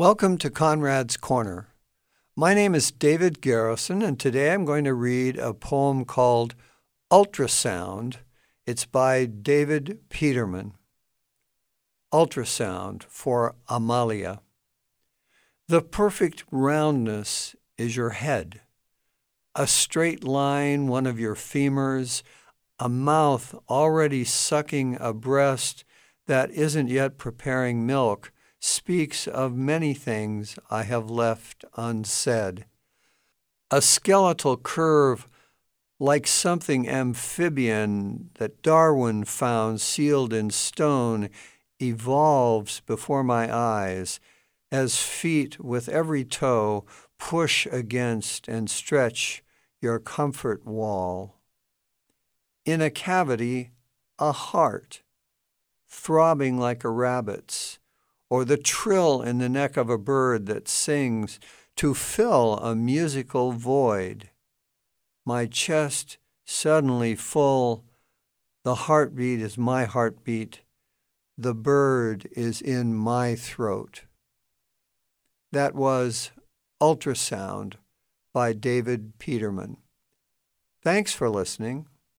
Welcome to Conrad's Corner. My name is David Garrison, and today I'm going to read a poem called Ultrasound. It's by David Peterman. Ultrasound for Amalia. The perfect roundness is your head, a straight line, one of your femurs, a mouth already sucking a breast that isn't yet preparing milk speaks of many things I have left unsaid. A skeletal curve like something amphibian that Darwin found sealed in stone evolves before my eyes as feet with every toe push against and stretch your comfort wall. In a cavity, a heart, throbbing like a rabbit's, or the trill in the neck of a bird that sings to fill a musical void. My chest suddenly full, the heartbeat is my heartbeat, the bird is in my throat. That was Ultrasound by David Peterman. Thanks for listening.